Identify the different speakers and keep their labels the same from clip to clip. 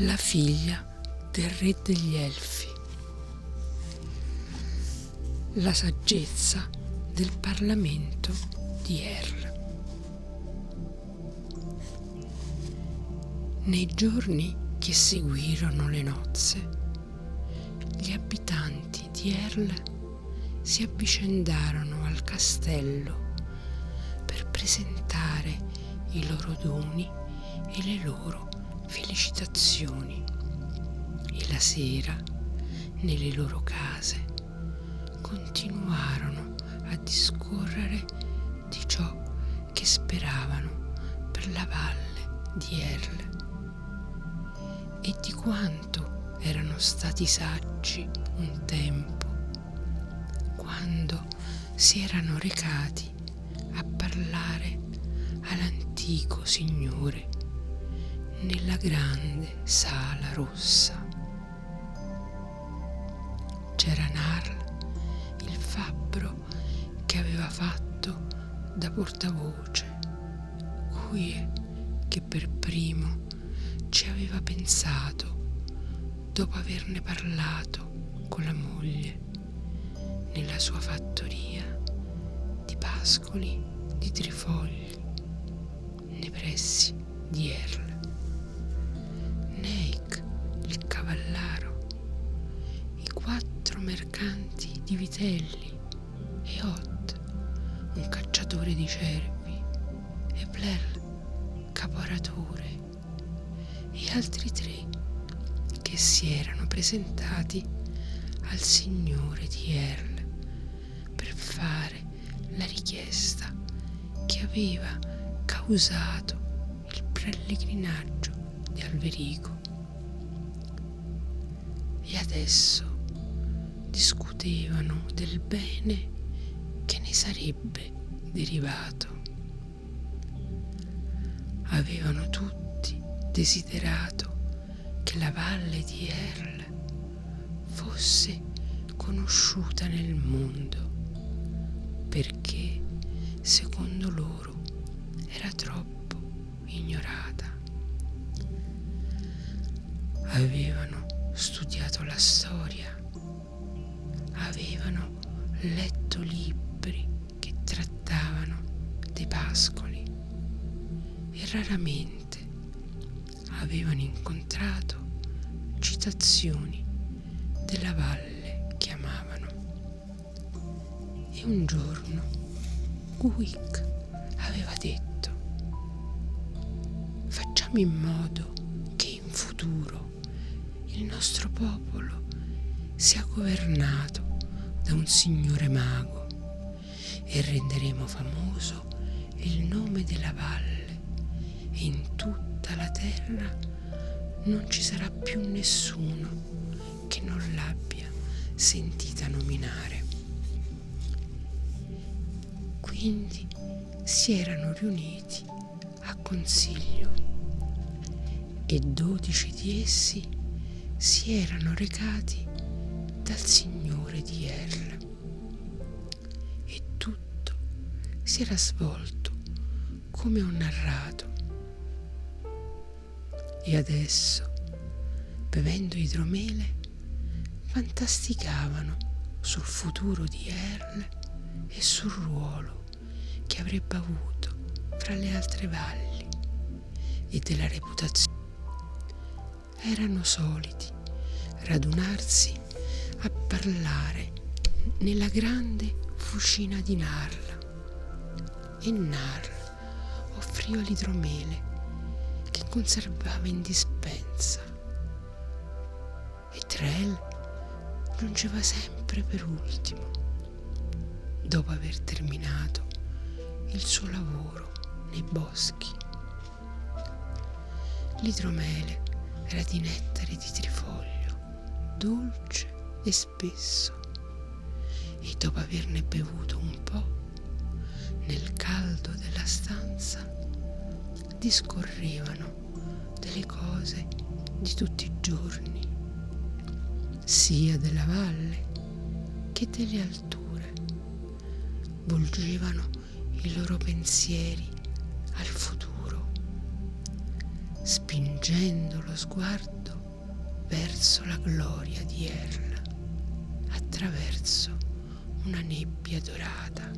Speaker 1: la figlia del re degli elfi, la saggezza del Parlamento di Erl. Nei giorni che seguirono le nozze, gli abitanti di Erl si avvicendarono al castello per presentare i loro doni e le loro felicitazioni. E la sera nelle loro case continuarono a discorrere di ciò che speravano per la valle di Erle. E di quanto erano stati saggi un tempo quando si erano recati a parlare all'antico signore nella grande sala rossa. C'era Narl, il fabbro che aveva fatto da portavoce, cui che per primo ci aveva pensato dopo averne parlato con la moglie nella sua fattoria di pascoli di trifogli nei pressi di Erl. Di vitelli e Ot, un cacciatore di cervi, e Blair, caporatore, e altri tre che si erano presentati al signore di Erl per fare la richiesta che aveva causato il pellegrinaggio di Alverico. E adesso discutevano del bene che ne sarebbe derivato. Avevano tutti desiderato che la valle di Erl fosse conosciuta nel mondo, perché secondo loro era troppo ignorata. Avevano studiato la storia, avevano letto libri che trattavano dei pascoli e raramente avevano incontrato citazioni della valle che amavano. E un giorno Guic aveva detto, facciamo in modo che in futuro il nostro popolo sia governato da un signore mago e renderemo famoso il nome della valle e in tutta la terra non ci sarà più nessuno che non l'abbia sentita nominare. Quindi si erano riuniti a consiglio e dodici di essi si erano recati dal Signore di Erl e tutto si era svolto come ho narrato. E adesso, bevendo idromele, fantasticavano sul futuro di Erl e sul ruolo che avrebbe avuto fra le altre valli e della reputazione. Erano soliti radunarsi a parlare nella grande fucina di Narl e Narl offriva l'idromele che conservava in dispensa e Trell giungeva sempre per ultimo dopo aver terminato il suo lavoro nei boschi. L'idromele era di nettare di trifoglio, dolce e spesso, e dopo averne bevuto un po', nel caldo della stanza discorrevano delle cose di tutti i giorni, sia della valle che delle alture. Volgevano i loro pensieri al futuro, spingendo lo sguardo verso la gloria di Erl, attraverso una nebbia dorata.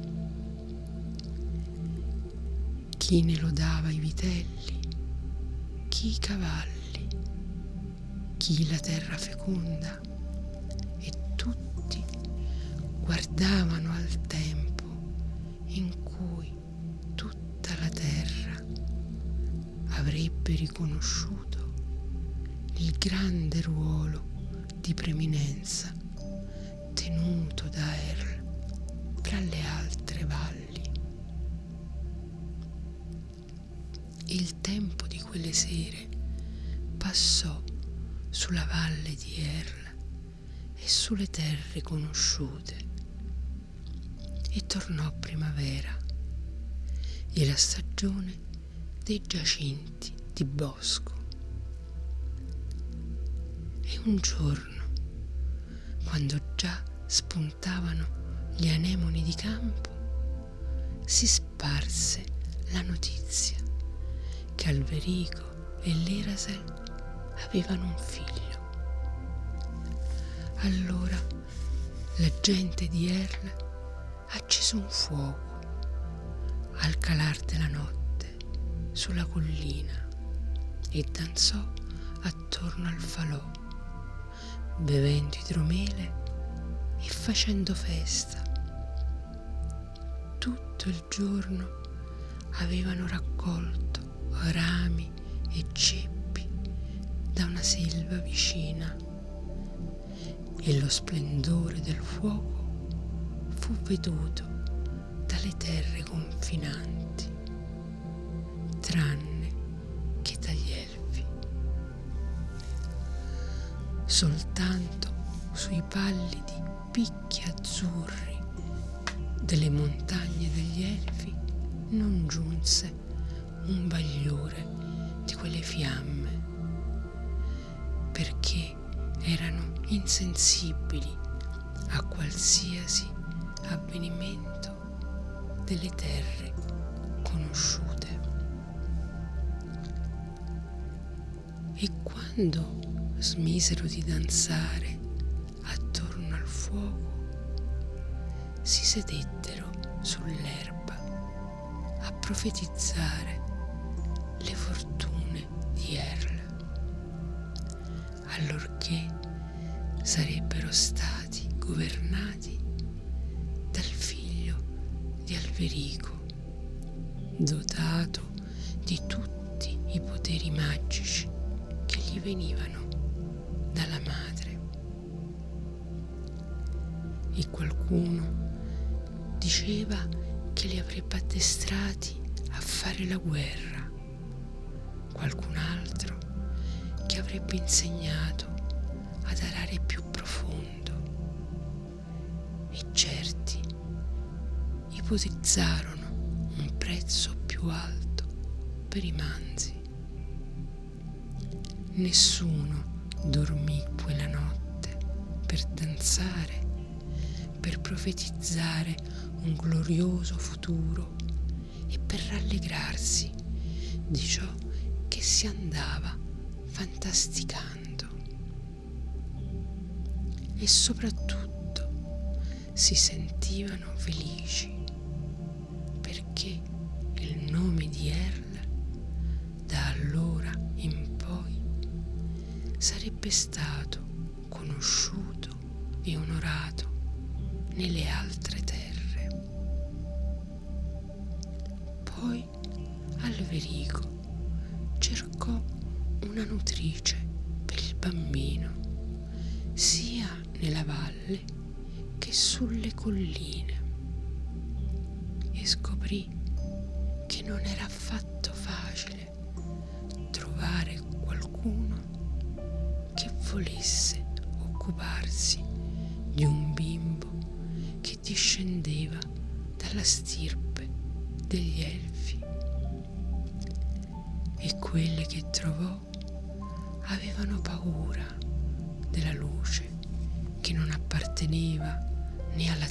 Speaker 1: Chi ne lodava i vitelli, chi i cavalli, chi la terra feconda, e tutti guardavano Il tempo di quelle sere passò sulla valle di Earl e sulle terre conosciute e tornò primavera e la stagione dei giacinti di bosco. E un giorno, quando già spuntavano gli anemoni di campo, si sparse la notizia che Alverico e l'Erasel avevano un figlio. Allora la gente di Erl accese un fuoco al calar della notte sulla collina e danzò attorno al falò bevendo idromele e facendo festa. Tutto il giorno avevano raccolto rami e ceppi da una selva vicina. E lo splendore del fuoco fu veduto dalle terre confinanti, tranne che dagli elfi. Soltanto sui pallidi picchi azzurri delle montagne degli elfi non giunse un bagliore di quelle fiamme, perché erano insensibili a qualsiasi avvenimento delle terre conosciute. E quando smisero di danzare attorno al fuoco, si sedettero sull'erba a profetizzare governati dal figlio di Alverico, dotato di tutti i poteri magici che gli venivano dalla madre. E qualcuno diceva che li avrebbe addestrati a fare la guerra, qualcun altro che avrebbe insegnato ad arare più profondo ipotizzarono un prezzo più alto per i manzi. Nessuno dormì quella notte per danzare, per profetizzare un glorioso futuro e per rallegrarsi di ciò che si andava fantasticando. E soprattutto si sentivano felici perché il nome di Erl da allora in poi sarebbe stato conosciuto e onorato nelle altre terre. Poi Alverico scoprì che non era affatto facile trovare qualcuno volesse occuparsi di un bimbo che discendeva dalla stirpe degli elfi. E quelle che trovò avevano paura della luce che non apparteneva né alla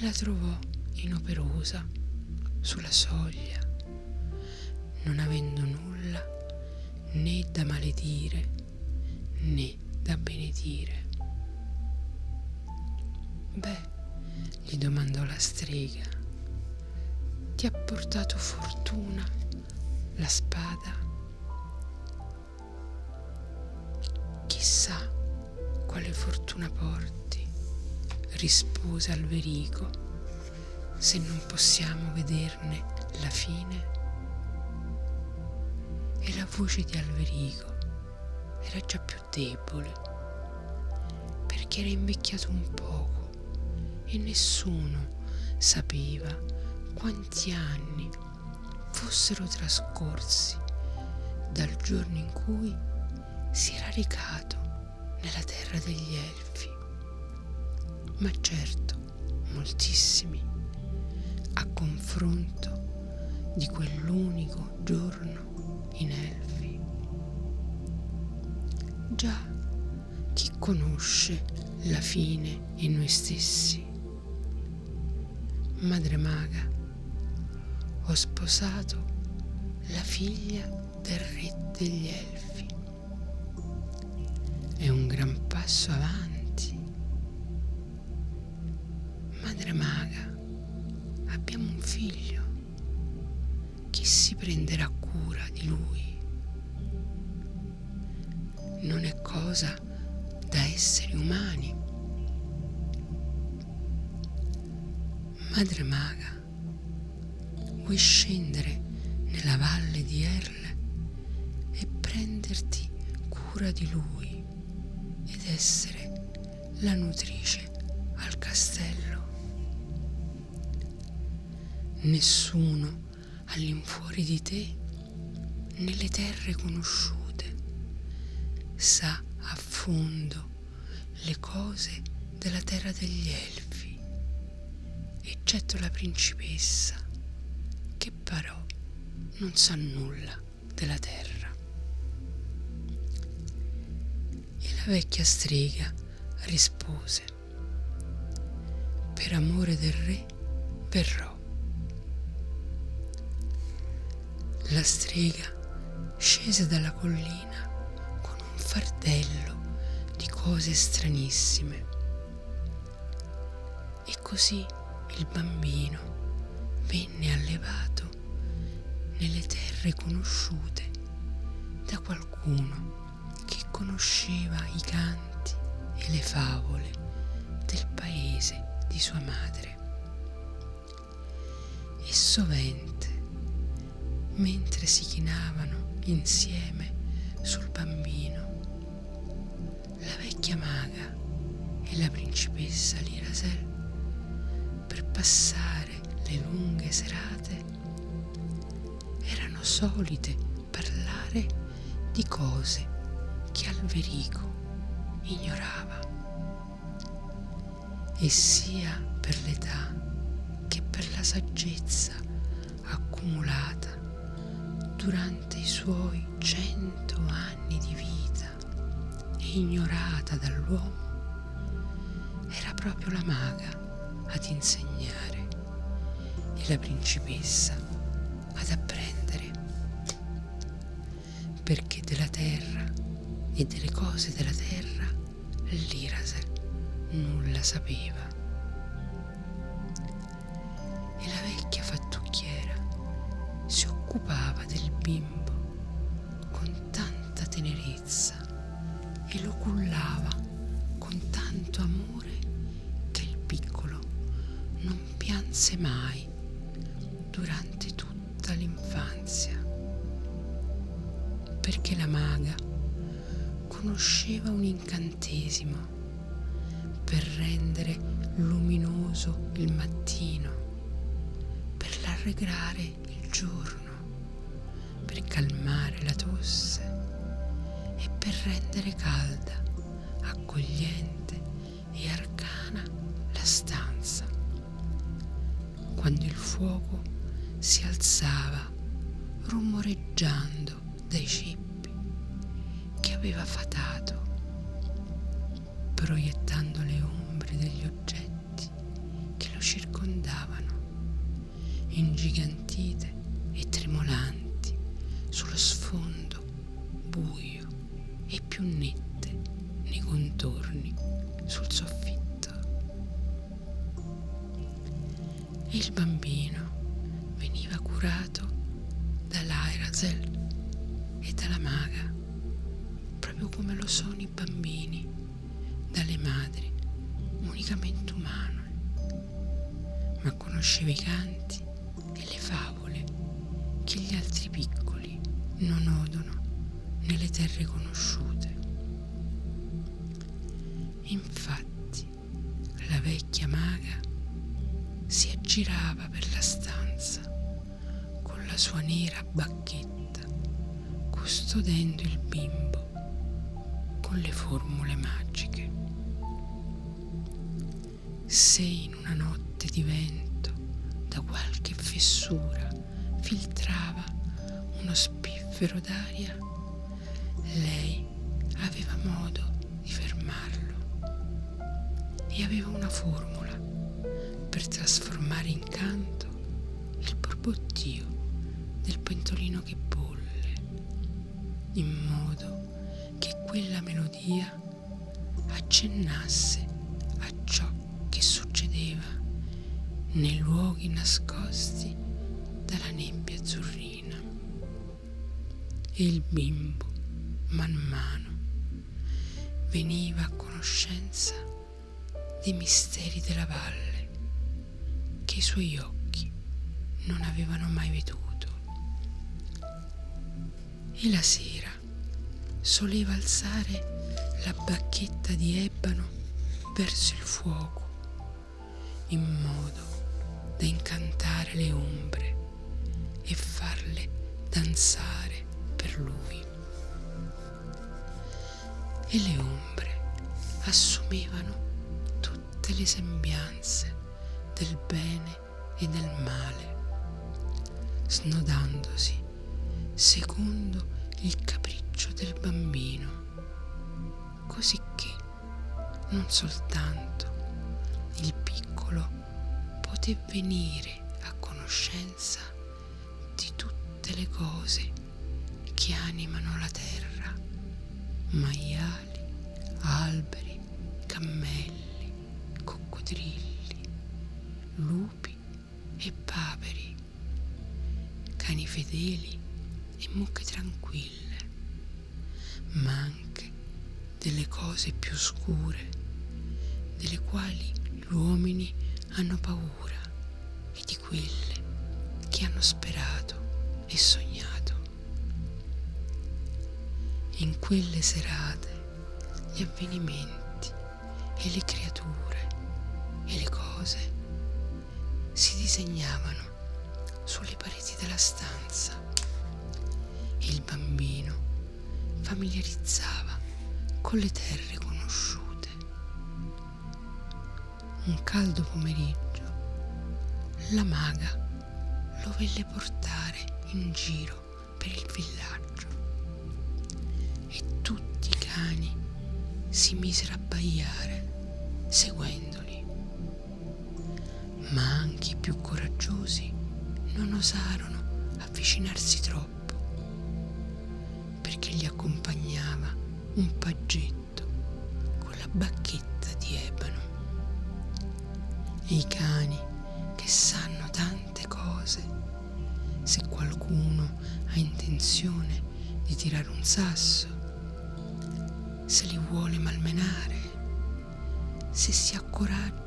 Speaker 1: e la trovò inoperosa sulla soglia, non avendo nulla né da maledire né da benedire. Beh, gli domandò la strega, ti ha portato fortuna la spada? Chissà quale fortuna porti, rispose Alverico, se non possiamo vederne la fine. E la voce di Alverico era già più debole, perché era invecchiato un poco e nessuno sapeva quanti anni fossero trascorsi dal giorno in cui si era recato nella terra degli elfi, ma certo moltissimi a confronto di quell'unico giorno in elfi. Già, chi conosce la fine in noi stessi? Madre maga, ho sposato la figlia del re degli elfi. È un gran passo avanti. Madre maga, abbiamo un figlio. Chi si prenderà cura di lui? non è cosa da esseri umani. Madre Nessuno all'infuori di te, nelle terre conosciute, sa a fondo le cose della terra degli elfi, eccetto la principessa, che però non sa nulla della terra. E la vecchia strega rispose, per amore del re verrò. La strega scese dalla collina fardello di cose stranissime. E così il bambino venne allevato nelle terre conosciute da qualcuno che conosceva i canti e le favole del paese di sua madre. E sovente, mentre si chinavano insieme sul bambino, la vecchia maga e la principessa Lirasel per passare le lunghe serate erano solite parlare di cose che Alverico ignorava. E sia per l'età che per la saggezza accumulata durante i suoi cento anni di vita ignorata dall'uomo, era proprio la maga ad insegnare e la principessa ad apprendere, perché della terra e delle cose della terra l'Irasel nulla sapeva. Incantesimo per rendere luminoso il mattino, per rallegrare il giorno, per calmare la tosse e per rendere calda, accogliente e arcana la stanza. Quando il fuoco si alzava rumoreggiando dai ceppi che aveva fatato, proiettando le ombre degli oggetti che lo circondavano, ingigantite si aggirava per la stanza con la sua nera bacchetta, custodendo il bimbo con le formule magiche. Se in una notte di vento da qualche fessura filtrava uno spiffero d'aria, lei aveva modo di fermarlo e aveva una formula per trasformare in canto il borbottio del pentolino che bolle, in modo che quella melodia accennasse a ciò che succedeva nei luoghi nascosti dalla nebbia azzurrina. E il bimbo, man mano, veniva a conoscenza dei misteri della valle i suoi occhi non avevano mai veduto. E la sera soleva alzare la bacchetta di ebano verso il fuoco, in modo da incantare le ombre e farle danzare per lui. E le ombre assumevano tutte le sembianze del bene e del male, snodandosi secondo il capriccio del bambino, così che non soltanto il piccolo poté venire a conoscenza di tutte le cose che animano la terra, maiali, alberi, fedeli e mucche tranquille, ma anche delle cose più scure, delle quali gli uomini hanno paura e di quelle che hanno sperato e sognato. In quelle serate gli avvenimenti e le creature e le cose si disegnavano sulle pareti della stanza e il bambino familiarizzava con le terre conosciute. Un caldo pomeriggio la maga lo venne portare in giro per il villaggio e tutti i cani si misero a abbaiare seguendoli ma anche i più coraggiosi non osarono avvicinarsi troppo, perché gli accompagnava un paggetto con la bacchetta di ebano. E i cani che sanno tante cose, se qualcuno ha intenzione di tirare un sasso, se li vuole malmenare, se si ha coraggio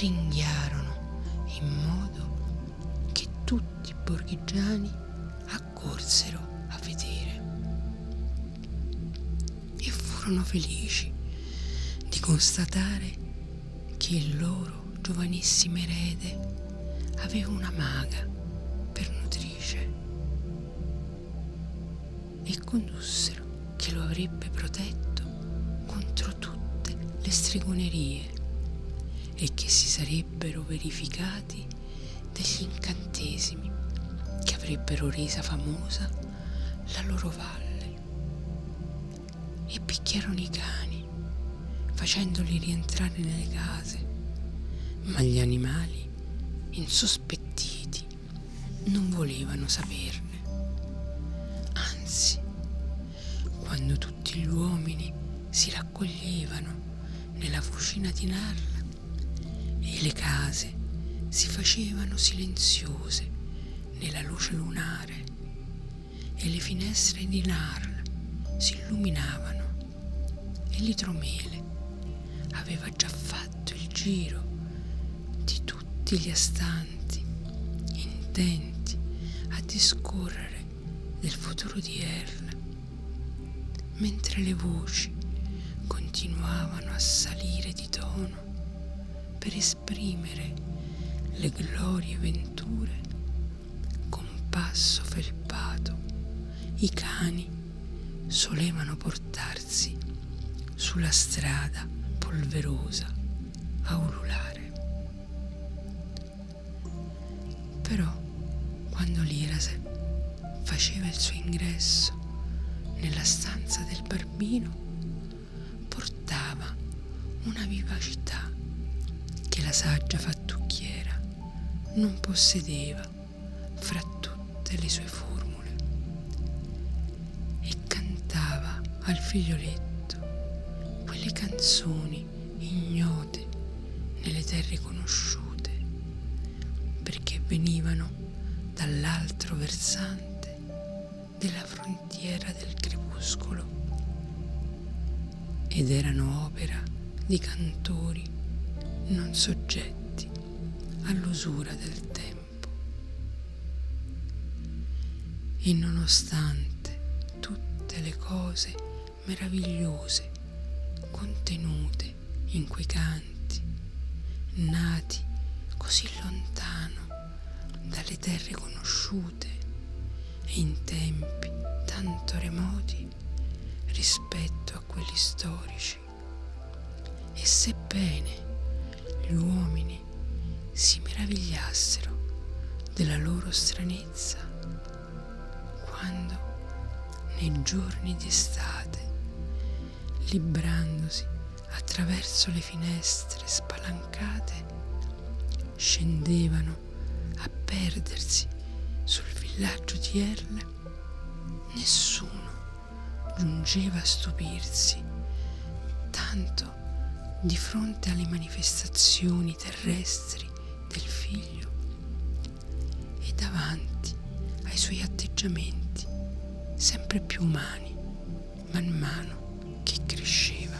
Speaker 1: ringhiarono in modo che tutti i borghigiani accorsero a vedere furono felici constatare che il loro giovanissimo erede aveva una maga per nutrice e condussero che lo avrebbe protetto contro tutte le stregonerie e che si sarebbero verificati degli incantesimi che avrebbero resa famosa la loro valle. E picchiarono i cani, facendoli rientrare nelle case, ma gli animali, insospettiti, non volevano saperne. Anzi, quando tutti gli uomini si raccoglievano nella fucina di Narla e le case si facevano silenziose nella luce lunare e le finestre di Narl si illuminavano e l'idromele aveva già fatto il giro di tutti gli astanti intenti a discorrere del futuro di Erl, mentre le voci continuavano a salire di tono per esprimere le glorie venture con passo felpato. I cani solevano portarsi sulla strada polverosa a ululare. Però quando l'Irase faceva il suo ingresso nella stanza del barbino, portava una vivacità che la saggia fattucchiera non possedeva fra tutte le sue formule e cantava al figlioletto quelle canzoni ignote nelle terre conosciute perché venivano dall'altro versante della frontiera del crepuscolo ed erano opera di cantori non soggetti all'usura del tempo. E nonostante tutte le cose meravigliose contenute in quei canti, nati così lontano dalle terre conosciute e in tempi tanto remoti rispetto a quelli storici, e sebbene gli uomini si meravigliassero della loro stranezza quando nei giorni d'estate, librandosi attraverso le finestre spalancate, scendevano a perdersi sul villaggio di Erle, nessuno giungeva a stupirsi tanto di fronte alle manifestazioni terrestri del figlio e davanti ai suoi atteggiamenti sempre più umani man mano che cresceva.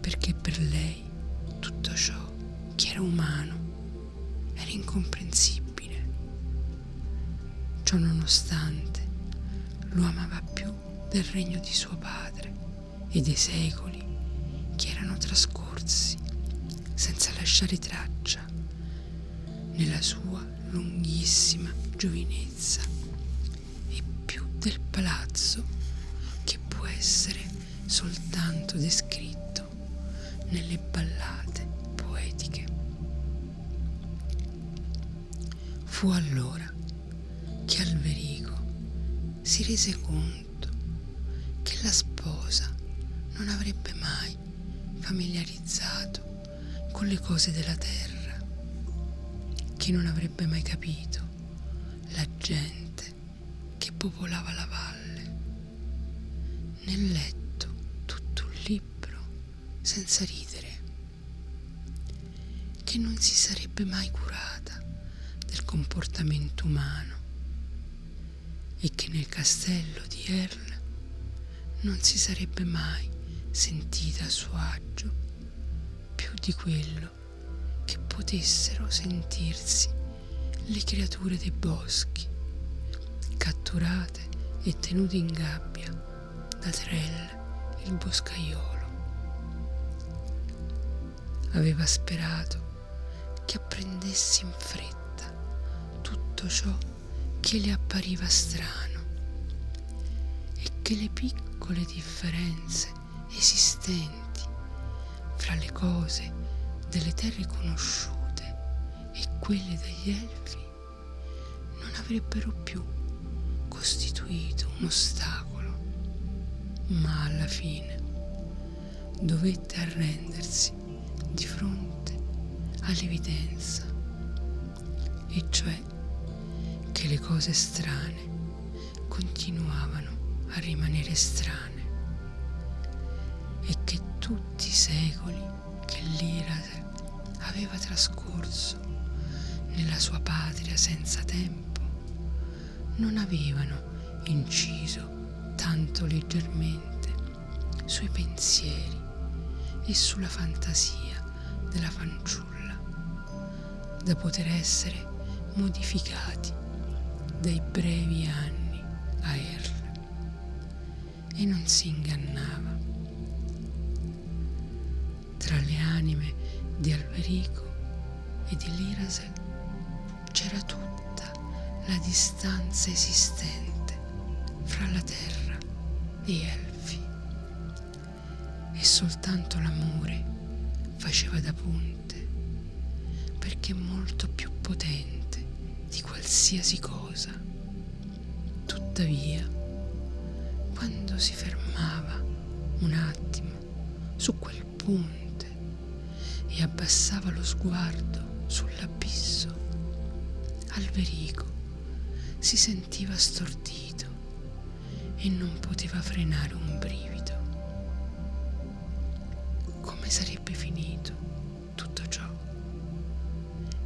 Speaker 1: Perché per lei tutto ciò che era umano era incomprensibile. Ciò nonostante lo amava più del regno di suo padre e dei secoli che erano trascorsi senza lasciare traccia nella sua lunghissima giovinezza e più del palazzo che può essere soltanto descritto nelle ballate poetiche. Fu allora che Alverico si rese conto familiarizzato con le cose della terra, che non avrebbe mai capito la gente che popolava la valle. Nel letto tutto un libro senza ridere, che non si sarebbe mai curata del comportamento umano e che nel castello di Erl non si sarebbe mai sentita a suo agio più di quello che potessero sentirsi le creature dei boschi, catturate e tenute in gabbia da Trell il boscaiolo. Aveva sperato che apprendesse in fretta tutto ciò che le appariva strano e che le piccole differenze esistenti fra le cose delle terre conosciute e quelle degli elfi non avrebbero più costituito un ostacolo, ma alla fine dovette arrendersi di fronte all'evidenza, e cioè che le cose strane continuavano a rimanere strane e che tutti i secoli che l'Irase aveva trascorso nella sua patria senza tempo non avevano inciso tanto leggermente sui pensieri e sulla fantasia della fanciulla da poter essere modificati dai brevi anni a Erl e non si ingannava. Tra le anime di Alberico e di Lirase c'era tutta la distanza esistente fra la terra e Elfi e soltanto l'amore faceva da ponte perché è molto più potente di qualsiasi cosa. Tuttavia, quando si fermava un attimo su quel ponte e abbassava lo sguardo sull'abisso, Alberico si sentiva stordito e non poteva frenare un brivido. Come sarebbe finito tutto ciò?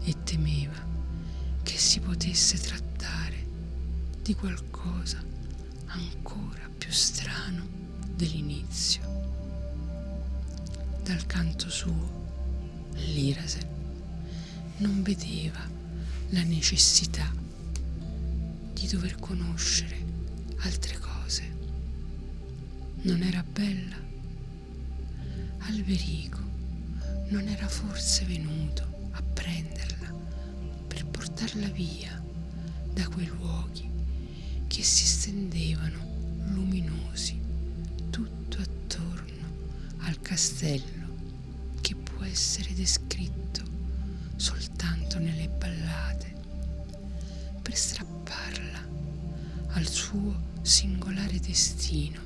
Speaker 1: E temeva che si potesse trattare di qualcosa ancora più strano dell'inizio. Dal canto suo, l'Irase non vedeva la necessità di dover conoscere altre cose. Non era bella? Alberico non era forse venuto a prenderla per portarla via da quei luoghi che si stendevano luminosi tutto attorno al castello può essere descritto soltanto nelle ballate. Per strapparla al suo singolare destino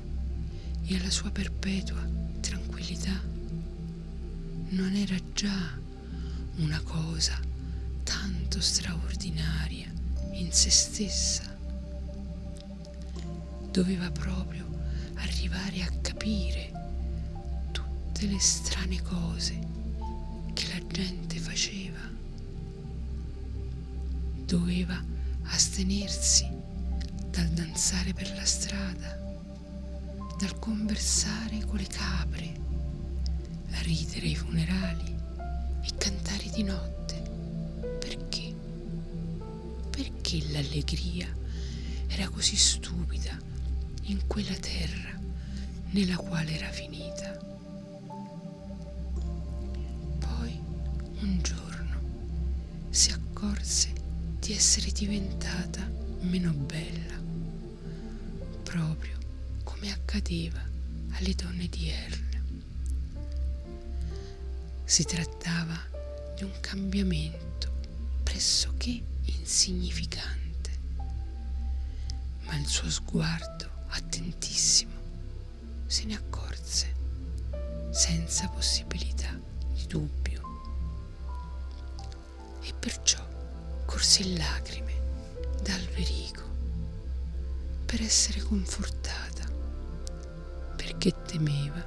Speaker 1: e alla sua perpetua tranquillità non era già una cosa tanto straordinaria in se stessa. Doveva proprio arrivare a capire tutte le strane cose gente faceva. Doveva astenersi dal danzare per la strada, dal conversare con le capre, ridere ai funerali e cantare di notte. Perché? Perché l'allegria era così stupida in quella terra nella quale era finita. Un giorno si accorse di essere diventata meno bella, proprio come accadeva alle donne di Erle. Si trattava di un cambiamento pressoché insignificante, ma il suo sguardo attentissimo, se ne accorse senza possibilità di dubbio. Perciò corse in lacrime da Alberico per essere confortata, perché temeva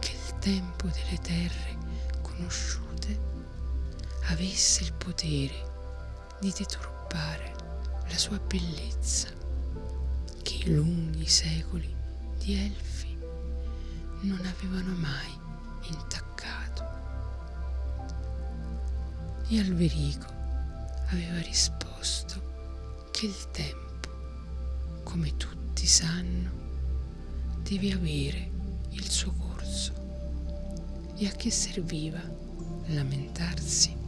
Speaker 1: che il tempo delle terre conosciute avesse il potere di deturpare la sua bellezza che i lunghi secoli di Elfi non avevano mai intaccato. E Alberico aveva risposto che il tempo, come tutti sanno, deve avere il suo corso. E a che serviva lamentarsi?